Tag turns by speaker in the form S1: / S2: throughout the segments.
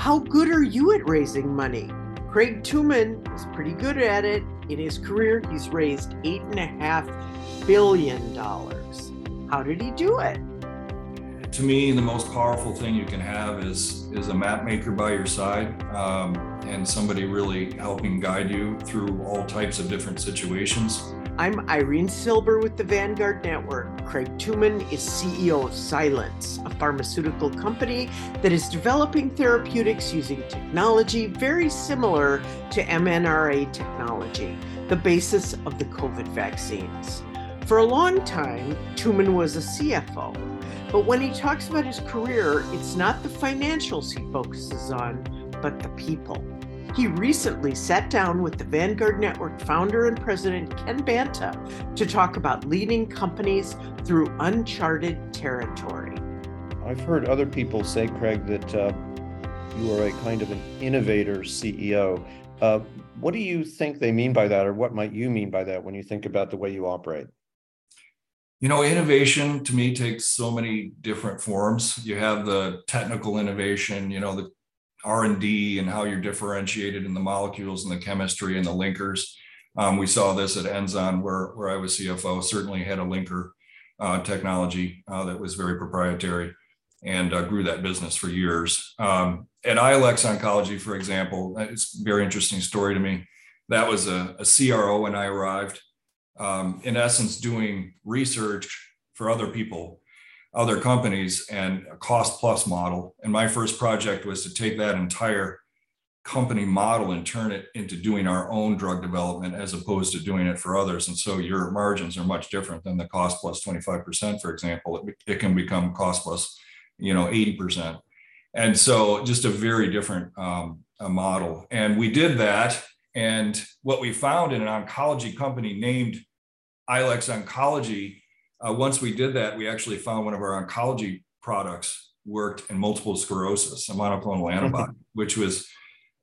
S1: How good are you at raising money? Craig Tooman is pretty good at it. In his career, he's raised $8.5 billion. How did he do it?
S2: To me, the most powerful thing you can have is, is a map maker by your side um, and somebody really helping guide you through all types of different situations.
S1: I'm Irene Silber with the Vanguard Network. Craig Tooman is CEO of Silence, a pharmaceutical company that is developing therapeutics using technology very similar to mRNA technology, the basis of the COVID vaccines. For a long time, Tooman was a CFO, but when he talks about his career, it's not the financials he focuses on, but the people. He recently sat down with the Vanguard Network founder and president Ken Banta to talk about leading companies through uncharted territory.
S3: I've heard other people say, Craig, that uh, you are a kind of an innovator CEO. Uh, what do you think they mean by that, or what might you mean by that when you think about the way you operate?
S2: You know, innovation to me takes so many different forms. You have the technical innovation, you know, the R&D and how you're differentiated in the molecules and the chemistry and the linkers. Um, we saw this at Enzon where, where I was CFO, certainly had a linker uh, technology uh, that was very proprietary and uh, grew that business for years. Um, at ILEX Oncology, for example, it's a very interesting story to me. That was a, a CRO when I arrived, um, in essence, doing research for other people other companies and a cost plus model. And my first project was to take that entire company model and turn it into doing our own drug development as opposed to doing it for others. And so your margins are much different than the cost plus 25%, for example. It, it can become cost plus, you know, 80%. And so just a very different um, a model. And we did that. And what we found in an oncology company named ILEX Oncology uh, once we did that, we actually found one of our oncology products worked in multiple sclerosis, a monoclonal antibody, which was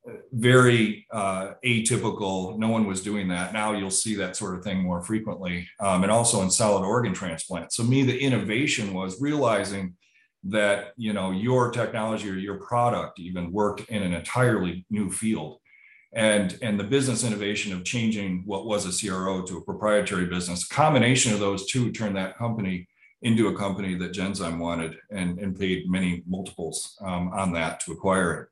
S2: uh, very uh, atypical. No one was doing that. Now you'll see that sort of thing more frequently, um, and also in solid organ transplant. So me, the innovation was realizing that you know your technology or your product even worked in an entirely new field and and the business innovation of changing what was a CRO to a proprietary business. A combination of those two turned that company into a company that Genzyme wanted and, and paid many multiples um, on that to acquire it.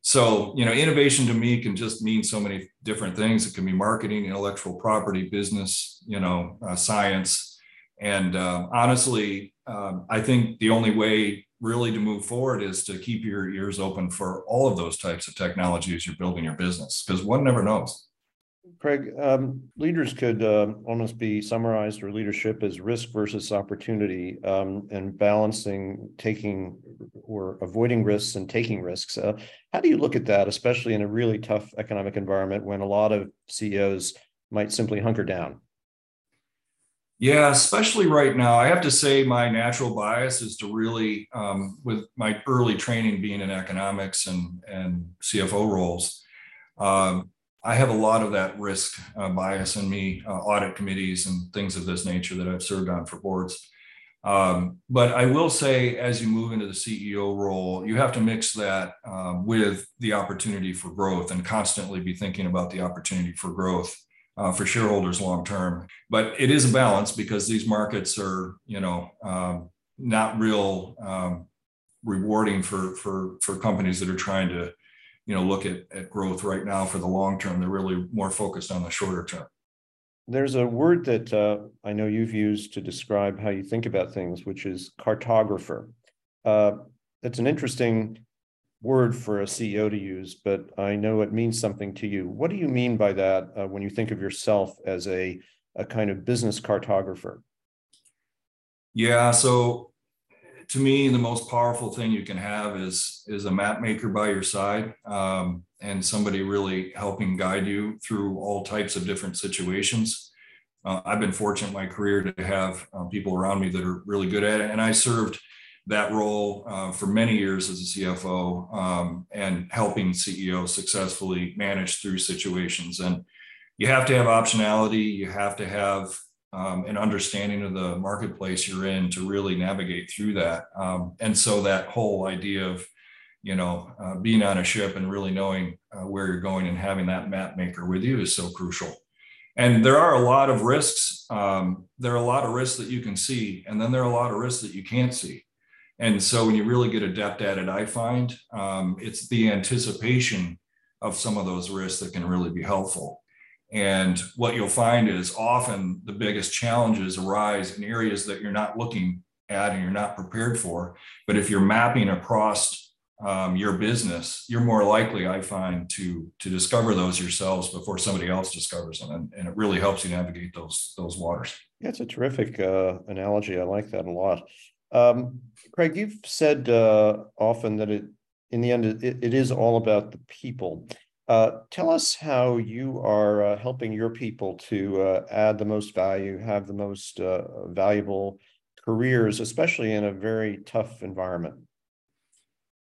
S2: So, you know, innovation to me can just mean so many different things. It can be marketing, intellectual property, business, you know, uh, science. And uh, honestly, um, I think the only way really to move forward is to keep your ears open for all of those types of technologies you're building your business because one never knows.
S3: Craig, um, leaders could uh, almost be summarized or leadership as risk versus opportunity um, and balancing taking or avoiding risks and taking risks. Uh, how do you look at that, especially in a really tough economic environment when a lot of CEOs might simply hunker down?
S2: Yeah, especially right now. I have to say, my natural bias is to really, um, with my early training being in economics and, and CFO roles, um, I have a lot of that risk uh, bias in me, uh, audit committees and things of this nature that I've served on for boards. Um, but I will say, as you move into the CEO role, you have to mix that um, with the opportunity for growth and constantly be thinking about the opportunity for growth uh, for shareholders long term. But it is a balance because these markets are, you know, um, not real um, rewarding for for for companies that are trying to, you know, look at, at growth right now for the long term. They're really more focused on the shorter term.
S3: There's a word that uh, I know you've used to describe how you think about things, which is cartographer. Uh, it's an interesting word for a CEO to use, but I know it means something to you. What do you mean by that uh, when you think of yourself as a, a kind of business cartographer?
S2: Yeah, so to me, the most powerful thing you can have is is a map maker by your side um, and somebody really helping guide you through all types of different situations. Uh, I've been fortunate in my career to have uh, people around me that are really good at it, and I served that role uh, for many years as a CFO um, and helping CEOs successfully manage through situations. And you have to have optionality, you have to have um, an understanding of the marketplace you're in to really navigate through that. Um, and so that whole idea of you know, uh, being on a ship and really knowing uh, where you're going and having that map maker with you is so crucial. And there are a lot of risks. Um, there are a lot of risks that you can see, and then there are a lot of risks that you can't see. And so when you really get adept at it, I find um, it's the anticipation of some of those risks that can really be helpful. And what you'll find is often the biggest challenges arise in areas that you're not looking at and you're not prepared for. But if you're mapping across um, your business, you're more likely, I find, to to discover those yourselves before somebody else discovers them, and, and it really helps you navigate those those waters.
S3: Yeah, it's a terrific uh, analogy. I like that a lot. Um, Craig, you've said uh, often that it, in the end, it, it is all about the people. Uh, tell us how you are uh, helping your people to uh, add the most value, have the most uh, valuable careers, especially in a very tough environment.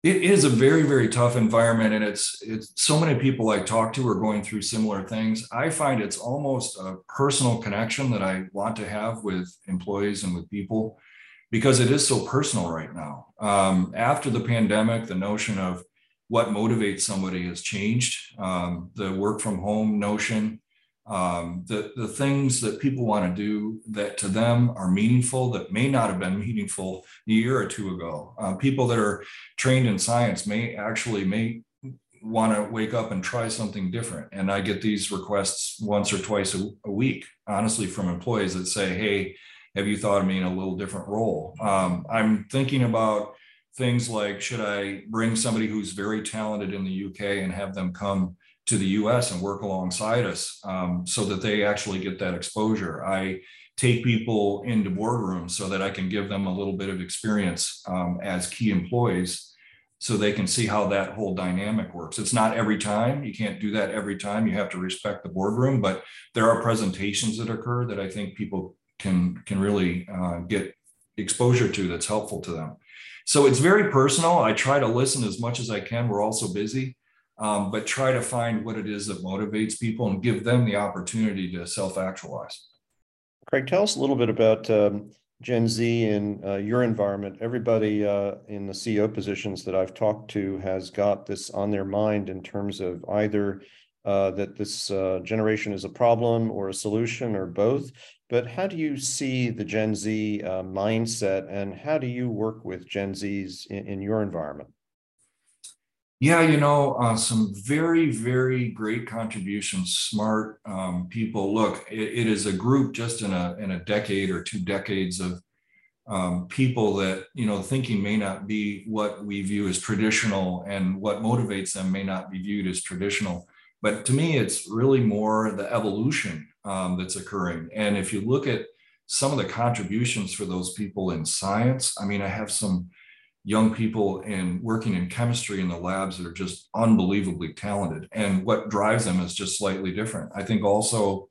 S2: It is a very, very tough environment, and it's it's so many people I talk to are going through similar things. I find it's almost a personal connection that I want to have with employees and with people because it is so personal right now. Um, after the pandemic, the notion of what motivates somebody has changed. Um, the work from home notion, um, the, the things that people want to do that to them are meaningful that may not have been meaningful a year or two ago. Uh, people that are trained in science may actually may want to wake up and try something different. And I get these requests once or twice a, a week, honestly, from employees that say, "Hey, have you thought of me in a little different role?" Um, I'm thinking about things like should I bring somebody who's very talented in the UK and have them come to the US and work alongside us um, so that they actually get that exposure. I take people into boardrooms so that I can give them a little bit of experience um, as key employees so they can see how that whole dynamic works. It's not every time. You can't do that every time. You have to respect the boardroom, but there are presentations that occur that I think people can can really uh, get exposure to that's helpful to them. So it's very personal. I try to listen as much as I can. We're all so busy, um, but try to find what it is that motivates people and give them the opportunity to self actualize.
S3: Craig, tell us a little bit about um, Gen Z and uh, your environment. Everybody uh, in the CEO positions that I've talked to has got this on their mind in terms of either uh, that this uh, generation is a problem or a solution or both. But how do you see the Gen Z uh, mindset and how do you work with Gen Zs in, in your environment?
S2: Yeah, you know, uh, some very, very great contributions, smart um, people. Look, it, it is a group just in a in a decade or two decades of um, people that you know thinking may not be what we view as traditional, and what motivates them may not be viewed as traditional. But to me, it's really more the evolution um, that's occurring. And if you look at some of the contributions for those people in science, I mean, I have some young people in working in chemistry in the labs that are just unbelievably talented. And what drives them is just slightly different. I think also,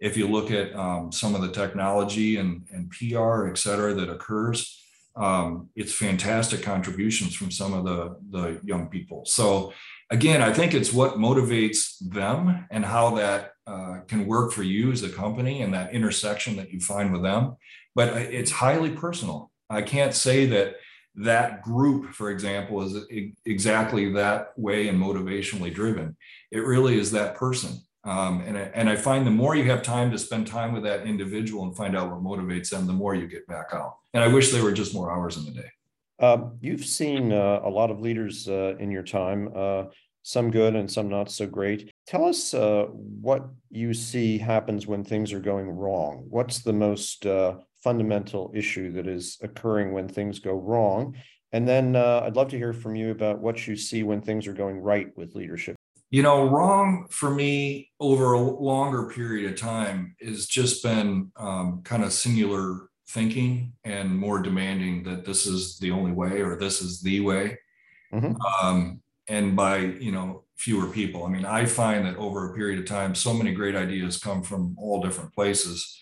S2: if you look at um, some of the technology and, and PR, et cetera, that occurs, um, it's fantastic contributions from some of the, the young people. So again, I think it's what motivates them and how that uh, can work for you as a company and that intersection that you find with them. But it's highly personal. I can't say that that group, for example, is exactly that way and motivationally driven. It really is that person. Um, and, I, and I find the more you have time to spend time with that individual and find out what motivates them, the more you get back out. And I wish there were just more hours in the day.
S3: Um, you've seen uh, a lot of leaders uh, in your time, uh, some good and some not so great. Tell us uh, what you see happens when things are going wrong. What's the most uh, fundamental issue that is occurring when things go wrong? And then uh, I'd love to hear from you about what you see when things are going right with leadership.
S2: You know, wrong for me over a longer period of time has just been um, kind of singular thinking and more demanding that this is the only way or this is the way. Mm-hmm. Um, and by, you know, fewer people. I mean, I find that over a period of time, so many great ideas come from all different places.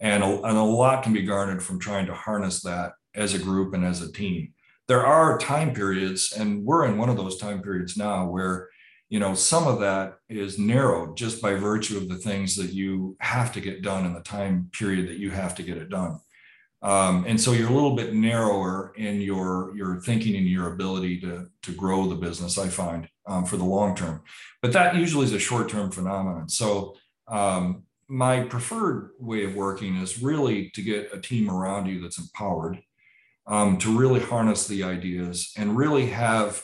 S2: And a, and a lot can be garnered from trying to harness that as a group and as a team. There are time periods, and we're in one of those time periods now where you know some of that is narrowed just by virtue of the things that you have to get done in the time period that you have to get it done Um, and so you're a little bit narrower in your your thinking and your ability to to grow the business. I find um, for the long term, but that usually is a short term phenomenon. So um, my preferred way of working is really to get a team around you that's empowered um, to really harness the ideas and really have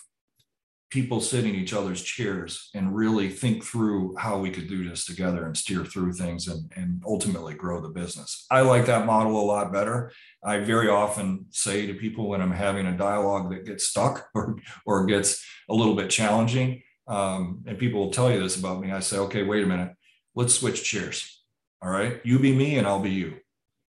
S2: people sit in each other's chairs and really think through how we could do this together and steer through things and, and ultimately grow the business. I like that model a lot better. I very often say to people when I'm having a dialogue that gets stuck or, or gets a little bit challenging, um, and people will tell you this about me, I say, okay, wait a minute, let's switch chairs. All right, you be me and I'll be you.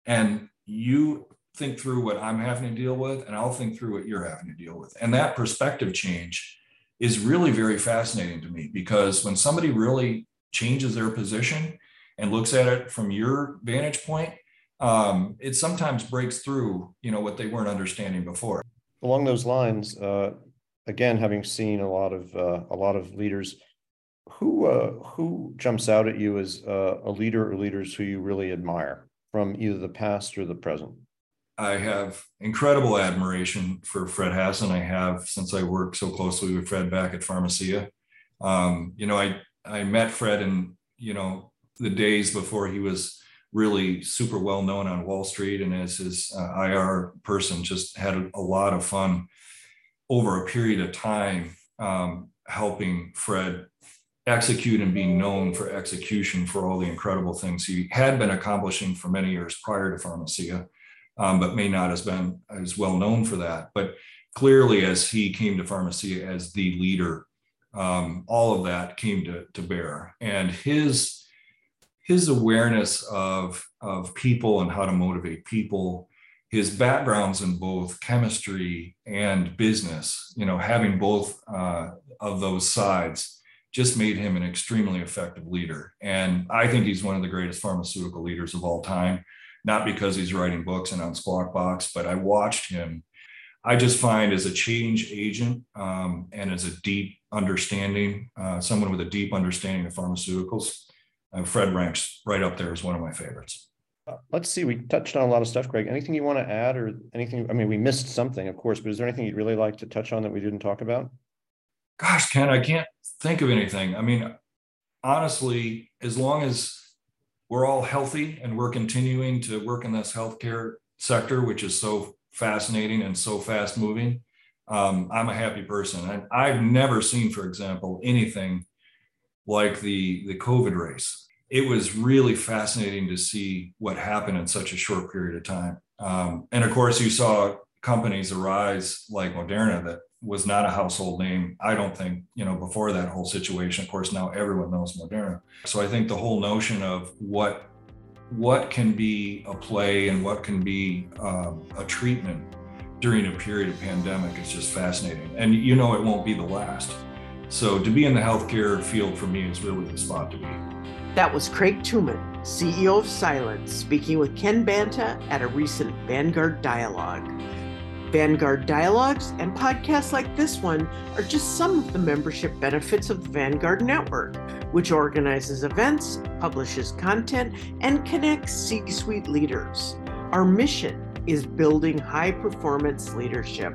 S2: And you think through what I'm having to deal with, and I'll think through what you're having to deal with. And that perspective change is really very fascinating to me because when somebody really changes their position and looks at it from your vantage point, um, it sometimes breaks through, you know, what they weren't understanding before.
S3: Along those lines, uh, again, having seen a lot of uh, a lot of leaders, who uh, who jumps out at you as uh, a leader or leaders who you really admire from either the past or the present?
S2: I have incredible admiration for Fred Hassan. I have since I worked so closely with Fred back at Pharmacia. Um, you know, I I met Fred in you know the days before he was really super well known on Wall Street, and as his uh, IR person, just had a, lot of fun over a period of time um, helping Fred execute and being known for execution for all the incredible things he had been accomplishing for many years prior to Pharmacia um, but may not have been as well known for that. But clearly, as he came to Pharmacia as the leader, um, all of that came to, to bear. And his his awareness of, of people and how to motivate people, his backgrounds in both chemistry and business, you know, having both uh, of those sides just made him an extremely effective leader. And I think he's one of the greatest pharmaceutical leaders of all time not because he's writing books and on Squawk Box, but I watched him. I just find as a change agent um, and as a deep understanding, uh, someone with a deep understanding of pharmaceuticals, uh, Fred ranks right up there as one of my favorites.
S3: Uh, let's see, we touched on a lot of stuff, Greg. Anything you want to add or anything? I mean, we missed something, of course, but is there anything you'd really like to touch on that we didn't talk about?
S2: Gosh, Ken, I can't think of anything. I mean, honestly, as long as we're all healthy and we're continuing to work in this healthcare sector, which is so fascinating and so fast moving. Um, I'm a happy person. And I've never seen, for example, anything like the, the COVID race. It was really fascinating to see what happened in such a short period of time. Um, and of course, you saw companies arise like Moderna that was not a household name. I don't think, you know, before that whole situation. Of course, now everyone knows Moderna. So I think the whole notion of what what can be a play and what can be um, a treatment during a period of pandemic is just fascinating. And you know, it won't be the last. So to be in the healthcare field for me is really the spot to be.
S1: That was Craig Tooman, CEO of Silence, speaking with Ken Banta at a recent Vanguard Dialogue. Vanguard Dialogues and podcasts like this one are just some of the membership benefits of the Vanguard Network, which organizes events, publishes content, and connects C suite leaders. Our mission is building high performance leadership.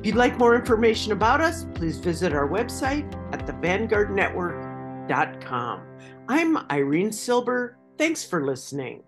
S1: If you'd like more information about us, please visit our website at thevanguardnetwork.com. I'm Irene Silber. Thanks for listening.